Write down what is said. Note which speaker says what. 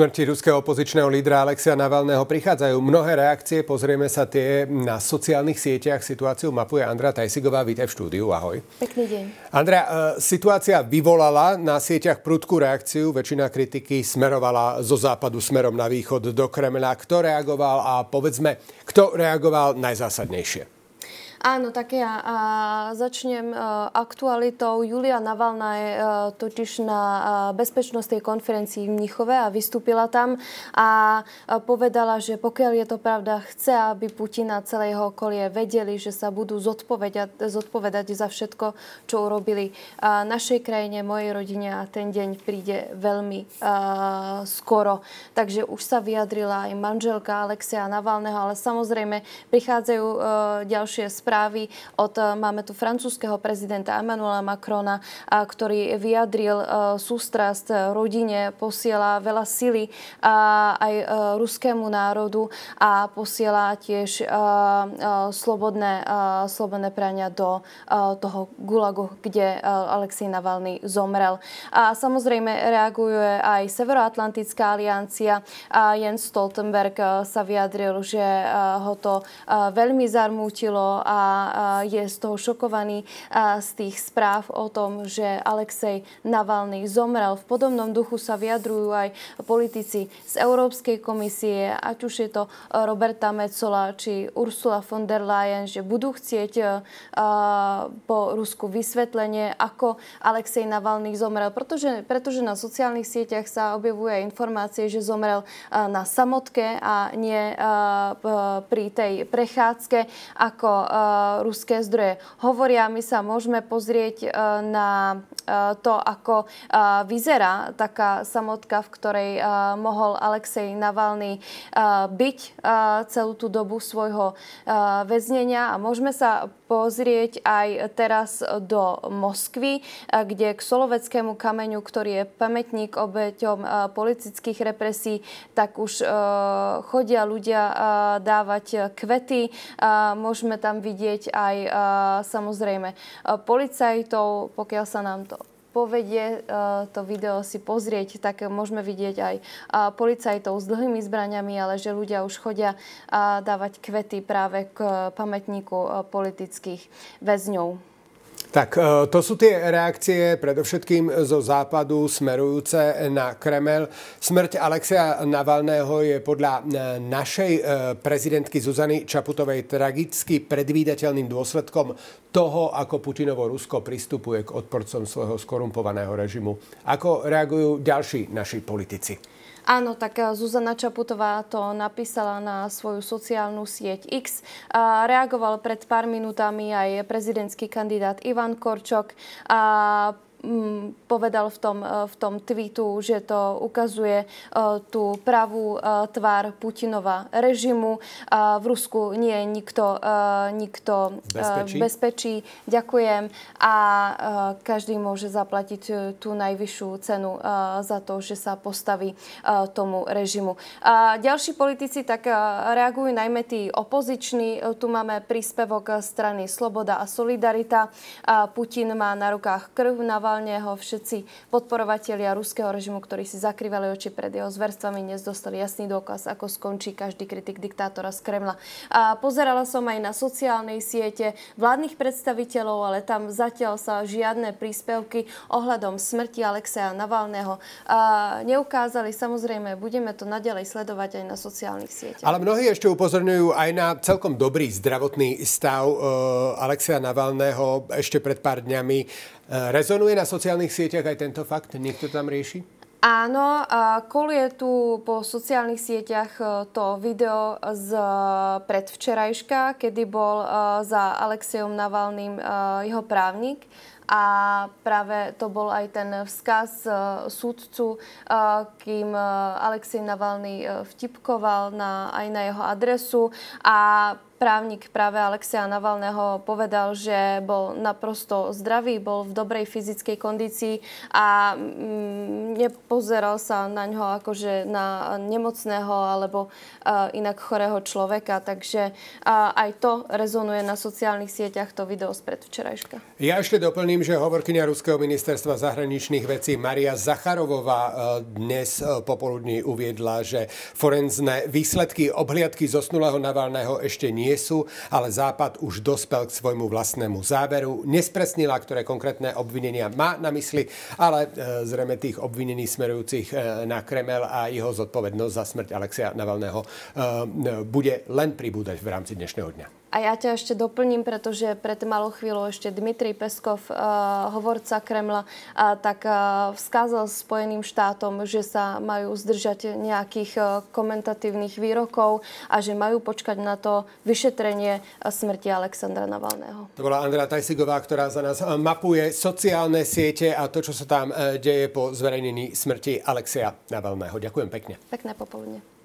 Speaker 1: smrti ruského opozičného lídra Alexia Navalného prichádzajú mnohé reakcie. Pozrieme sa tie na sociálnych sieťach. Situáciu mapuje Andra Tajsigová. Vítaj v štúdiu. Ahoj.
Speaker 2: Pekný deň.
Speaker 1: Andrea, e, situácia vyvolala na sieťach prudkú reakciu. Väčšina kritiky smerovala zo západu smerom na východ do Kremľa. Kto reagoval a povedzme, kto reagoval najzásadnejšie?
Speaker 2: Áno, tak ja a začnem aktualitou. Julia Navalná je totiž na bezpečnostnej konferencii v Mnichove a vystúpila tam a povedala, že pokiaľ je to pravda, chce, aby Putin a celé jeho okolie vedeli, že sa budú zodpovedať, zodpovedať za všetko, čo urobili našej krajine, mojej rodine a ten deň príde veľmi uh, skoro. Takže už sa vyjadrila aj manželka Alexia Navalného, ale samozrejme prichádzajú uh, ďalšie správy správy od, eh, máme tu francúzského prezidenta Emmanuela Macrona, ktorý vyjadril eh, sústrast rodine, posiela veľa sily aj eh, ruskému národu a posiela tiež slobodné, slobodné prania do toho gulagu, kde Alexej Navalny zomrel. A samozrejme reaguje aj Severoatlantická aliancia. Jens Stoltenberg sa vyjadril, že ho to veľmi zarmútilo a je z toho šokovaný z tých správ o tom, že Alexej Navalny zomrel. V podobnom duchu sa vyjadrujú aj politici z Európskej komisie, ať už je to Roberta Mecola či Ursula von der Leyen, že budú chcieť po Rusku vysvetlenie, ako Alexej Navalny zomrel. Pretože, pretože na sociálnych sieťach sa objavuje informácie, že zomrel na samotke a nie pri tej prechádzke, ako ruské zdroje hovoria. My sa môžeme pozrieť e, na e, to, ako vyzerá taká samotka, v ktorej mohol Alexej Navalny byť celú tú dobu svojho väznenia. A môžeme sa pozrieť aj teraz do Moskvy, kde k Soloveckému kameňu, ktorý je pamätník obeťom politických represí, tak už chodia ľudia dávať kvety. Môžeme tam vidieť aj samozrejme policajtov, pokiaľ sa nám to povedie to video si pozrieť, tak môžeme vidieť aj policajtov s dlhými zbraniami, ale že ľudia už chodia dávať kvety práve k pamätníku politických väzňov.
Speaker 1: Tak e, to sú tie reakcie predovšetkým zo západu smerujúce na Kremel. Smrť Alexia Navalného je podľa e, našej e, prezidentky Zuzany Čaputovej tragicky predvídateľným dôsledkom toho, ako Putinovo Rusko pristupuje k odporcom svojho skorumpovaného režimu. Ako reagujú ďalší naši politici?
Speaker 2: Áno, tak eh, Zuzana Čaputová to napísala na svoju sociálnu sieť X. Reagoval pred pár minútami aj prezidentský kandidát Ivan Korčok. A povedal v tom, e, v tom tweetu, že to ukazuje e, tú pravú e, tvár Putinova režimu. V Rusku nie je nikto, nikto bezpečí. bezpečí. Ďakujem. A každý môže zaplatiť tú najvyššiu cenu za to, že sa postaví tomu režimu. Ďalší politici tak reagujú najmä tí opoziční. Tu máme príspevok strany Sloboda a Solidarita. Putin má na rukách krv na Navalného všetci podporovatelia ruského režimu, ktorí si zakrývali oči pred jeho zverstvami, dnes dostali jasný dôkaz, ako skončí každý kritik diktátora z Kremla. A pozerala som aj na sociálnej siete vládnych predstaviteľov, ale tam zatiaľ sa žiadne príspevky ohľadom smrti Alexeja Navalného a neukázali. Samozrejme, budeme to nadalej sledovať aj na sociálnych sieťach.
Speaker 1: Ale mnohí ešte upozorňujú aj na celkom dobrý zdravotný stav uh, Alexeja Navalného ešte pred pár dňami. Uh, rezonuje na sociálnych sieťach aj tento fakt? Niekto tam rieši?
Speaker 2: Áno, koluje tu po sociálnych sieťach e, to video z e, predvčerajška, kedy bol e, za Alexejom Navalným jeho právnik a práve to bol aj ten vzkaz súdcu, kým Alexej Navalny vtipkoval na, aj na jeho adresu a právnik práve Alexia Navalného povedal, že bol naprosto zdravý, bol v dobrej fyzickej kondícii a mm, nepozeral sa na ňo akože na nemocného alebo uh, inak chorého človeka. Takže aj to rezonuje na sociálnych sieťach, to video spred včerajška.
Speaker 1: Ja ešte doplním, že hovorkynia Ruského ministerstva zahraničných vecí Maria Zacharovová uh, dnes uh, popoludní uviedla, že forenzné výsledky obhliadky zosnulého Navalného ešte nie nie sú, ale Západ už dospel k svojmu vlastnému záveru. Nespresnila, ktoré konkrétne obvinenia má na mysli, ale e, zrejme tých obvinení smerujúcich e, na Kremel a jeho zodpovednosť za smrť Alexia Navalného e, bude len pribúdať v rámci dnešného dňa.
Speaker 2: A ja ťa ešte doplním, pretože pred malou chvíľou ešte Dmitrij Peskov, uh, hovorca Kremla, uh, tak uh, vzkázal Spojeným štátom, že sa majú zdržať nejakých komentatívnych výrokov a že majú počkať na to vyšetrenie smrti Alexandra Navalného.
Speaker 1: To bola Andrea Tajsigová, ktorá za nás mapuje sociálne siete a to, čo sa tam deje po zverejnení smrti Alexia Navalného. Ďakujem pekne.
Speaker 2: Pekné popoludne.